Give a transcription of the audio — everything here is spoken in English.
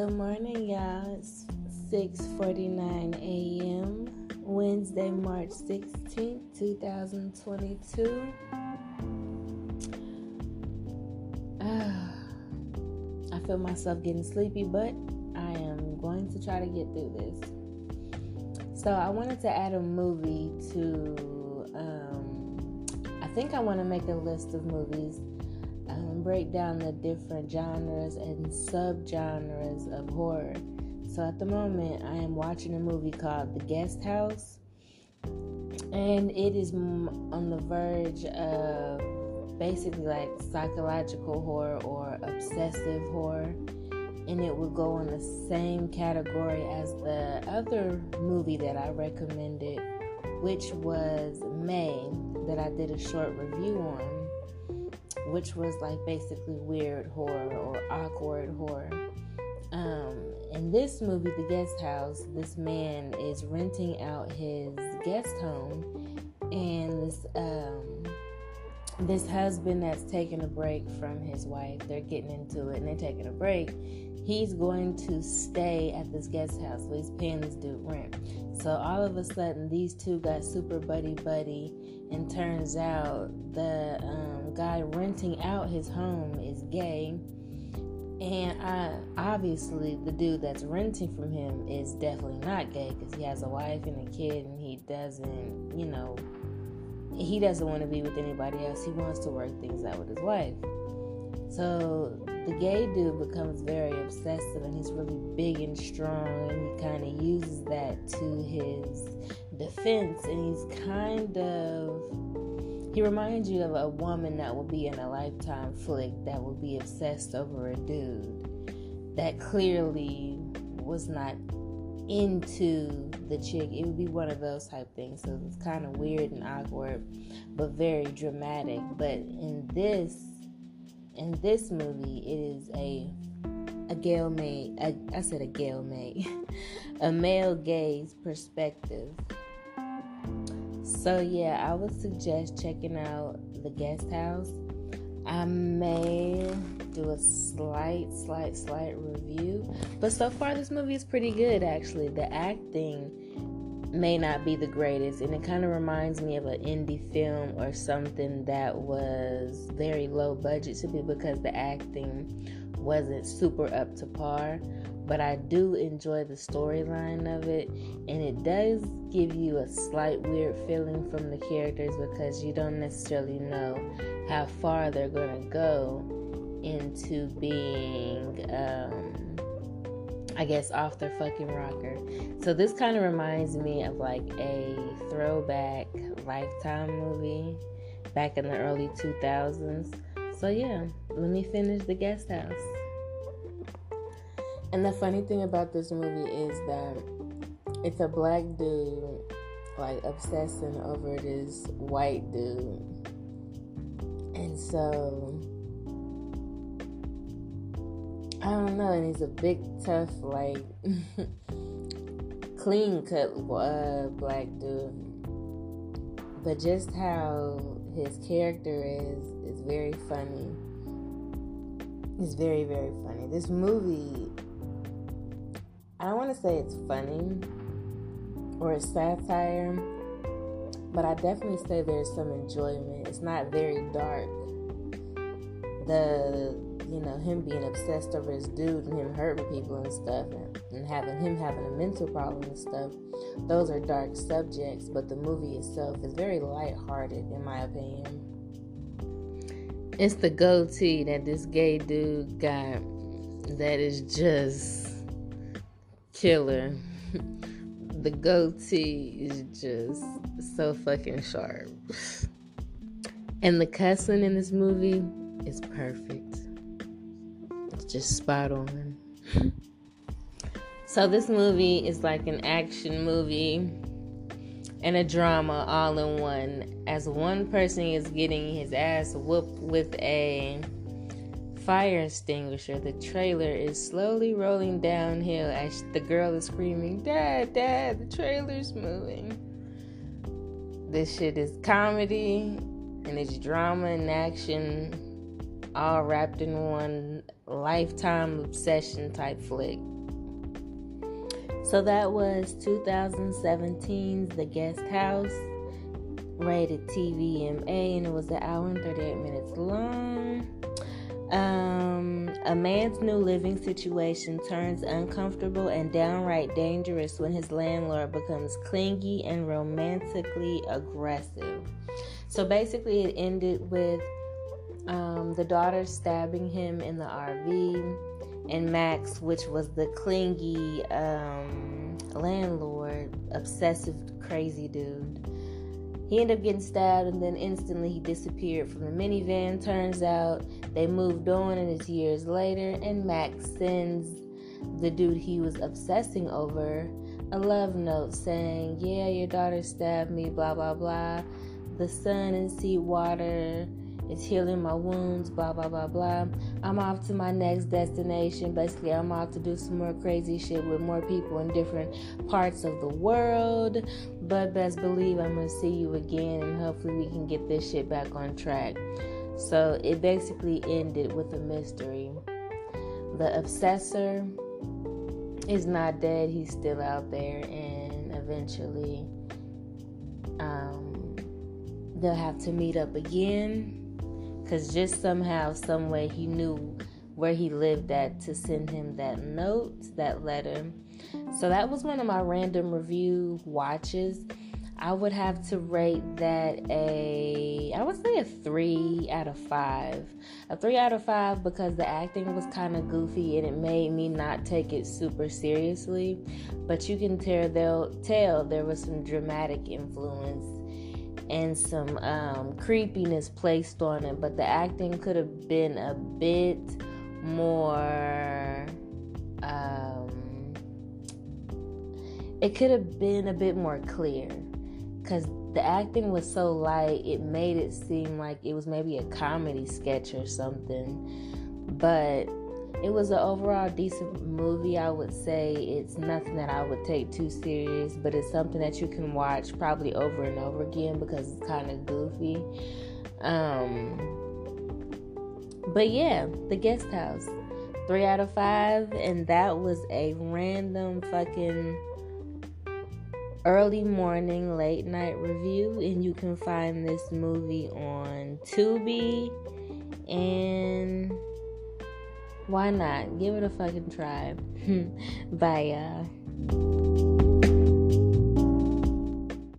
Good morning, y'all. It's 6:49 a.m. Wednesday, March 16th, 2022. Ah, I feel myself getting sleepy, but I am going to try to get through this. So, I wanted to add a movie to um, I think I want to make a list of movies um, break down the different genres and subgenres of horror. So at the moment, I am watching a movie called The Guest House, and it is on the verge of basically like psychological horror or obsessive horror. And it would go in the same category as the other movie that I recommended, which was May, that I did a short review on which was like basically weird horror or awkward horror. Um, in this movie, The Guest House, this man is renting out his guest home, and this um, this husband that's taking a break from his wife, they're getting into it and they're taking a break. He's going to stay at this guest house, so he's paying this dude rent. So all of a sudden, these two got super buddy buddy, and turns out the um, guy renting out his home is gay. And I, obviously, the dude that's renting from him is definitely not gay because he has a wife and a kid, and he doesn't, you know, he doesn't want to be with anybody else. He wants to work things out with his wife. So the gay dude becomes very obsessive and he's really big and strong and he kind of uses that to his defense and he's kind of he reminds you of a woman that will be in a lifetime flick that will be obsessed over a dude that clearly was not into the chick. It would be one of those type things. So it's kind of weird and awkward, but very dramatic. But in this in this movie, it is a a Gail May. I said a Gail May, a male gaze perspective. So yeah, I would suggest checking out the guest house. I may do a slight, slight, slight review, but so far this movie is pretty good. Actually, the acting may not be the greatest and it kind of reminds me of an indie film or something that was very low budget to be because the acting wasn't super up to par but I do enjoy the storyline of it and it does give you a slight weird feeling from the characters because you don't necessarily know how far they're going to go into being um, I guess off their fucking rocker. So this kind of reminds me of like a throwback lifetime movie back in the early 2000s. So yeah, let me finish the guest house. And the funny thing about this movie is that it's a black dude like obsessing over this white dude. And so I don't know, and he's a big, tough, like clean cut uh, black dude. But just how his character is is very funny. It's very very funny. This movie, I don't want to say it's funny or a satire, but I definitely say there's some enjoyment. It's not very dark. The you know, him being obsessed over his dude and him hurting people and stuff and, and having him having a mental problem and stuff, those are dark subjects, but the movie itself is very lighthearted in my opinion. It's the goatee that this gay dude got that is just killer. the goatee is just so fucking sharp. And the cussing in this movie is perfect just spot on. So this movie is like an action movie and a drama all in one. As one person is getting his ass whooped with a fire extinguisher, the trailer is slowly rolling downhill as the girl is screaming, Dad, Dad, the trailer's moving. This shit is comedy and it's drama and action all wrapped in one lifetime obsession type flick. So that was 2017's The Guest House, rated TVMA, and it was an hour and 38 minutes long. Um, a man's new living situation turns uncomfortable and downright dangerous when his landlord becomes clingy and romantically aggressive. So basically, it ended with um, the daughter stabbing him in the RV, and Max, which was the clingy um, landlord, obsessive, crazy dude. He ended up getting stabbed and then instantly he disappeared from the minivan. Turns out they moved on and it's years later, and Max sends the dude he was obsessing over a love note saying, Yeah, your daughter stabbed me, blah, blah, blah. The sun and sea water it's healing my wounds, blah, blah, blah, blah. I'm off to my next destination. Basically, I'm off to do some more crazy shit with more people in different parts of the world. But best believe I'm going to see you again and hopefully we can get this shit back on track. So it basically ended with a mystery. The obsessor is not dead, he's still out there, and eventually um, they'll have to meet up again because just somehow, some way, he knew where he lived at to send him that note, that letter. So that was one of my random review watches. I would have to rate that a, I would say a three out of five. A three out of five because the acting was kind of goofy and it made me not take it super seriously. But you can tell, they'll tell there was some dramatic influence and some um, creepiness placed on it, but the acting could have been a bit more. Um, it could have been a bit more clear because the acting was so light, it made it seem like it was maybe a comedy sketch or something. But it was an overall decent movie. I would say it's nothing that I would take too serious, but it's something that you can watch probably over and over again because it's kind of goofy. Um, but yeah, The Guest House, three out of five, and that was a random fucking early morning, late night review, and you can find this movie on Tubi and why not? Give it a fucking try. Bye, y'all.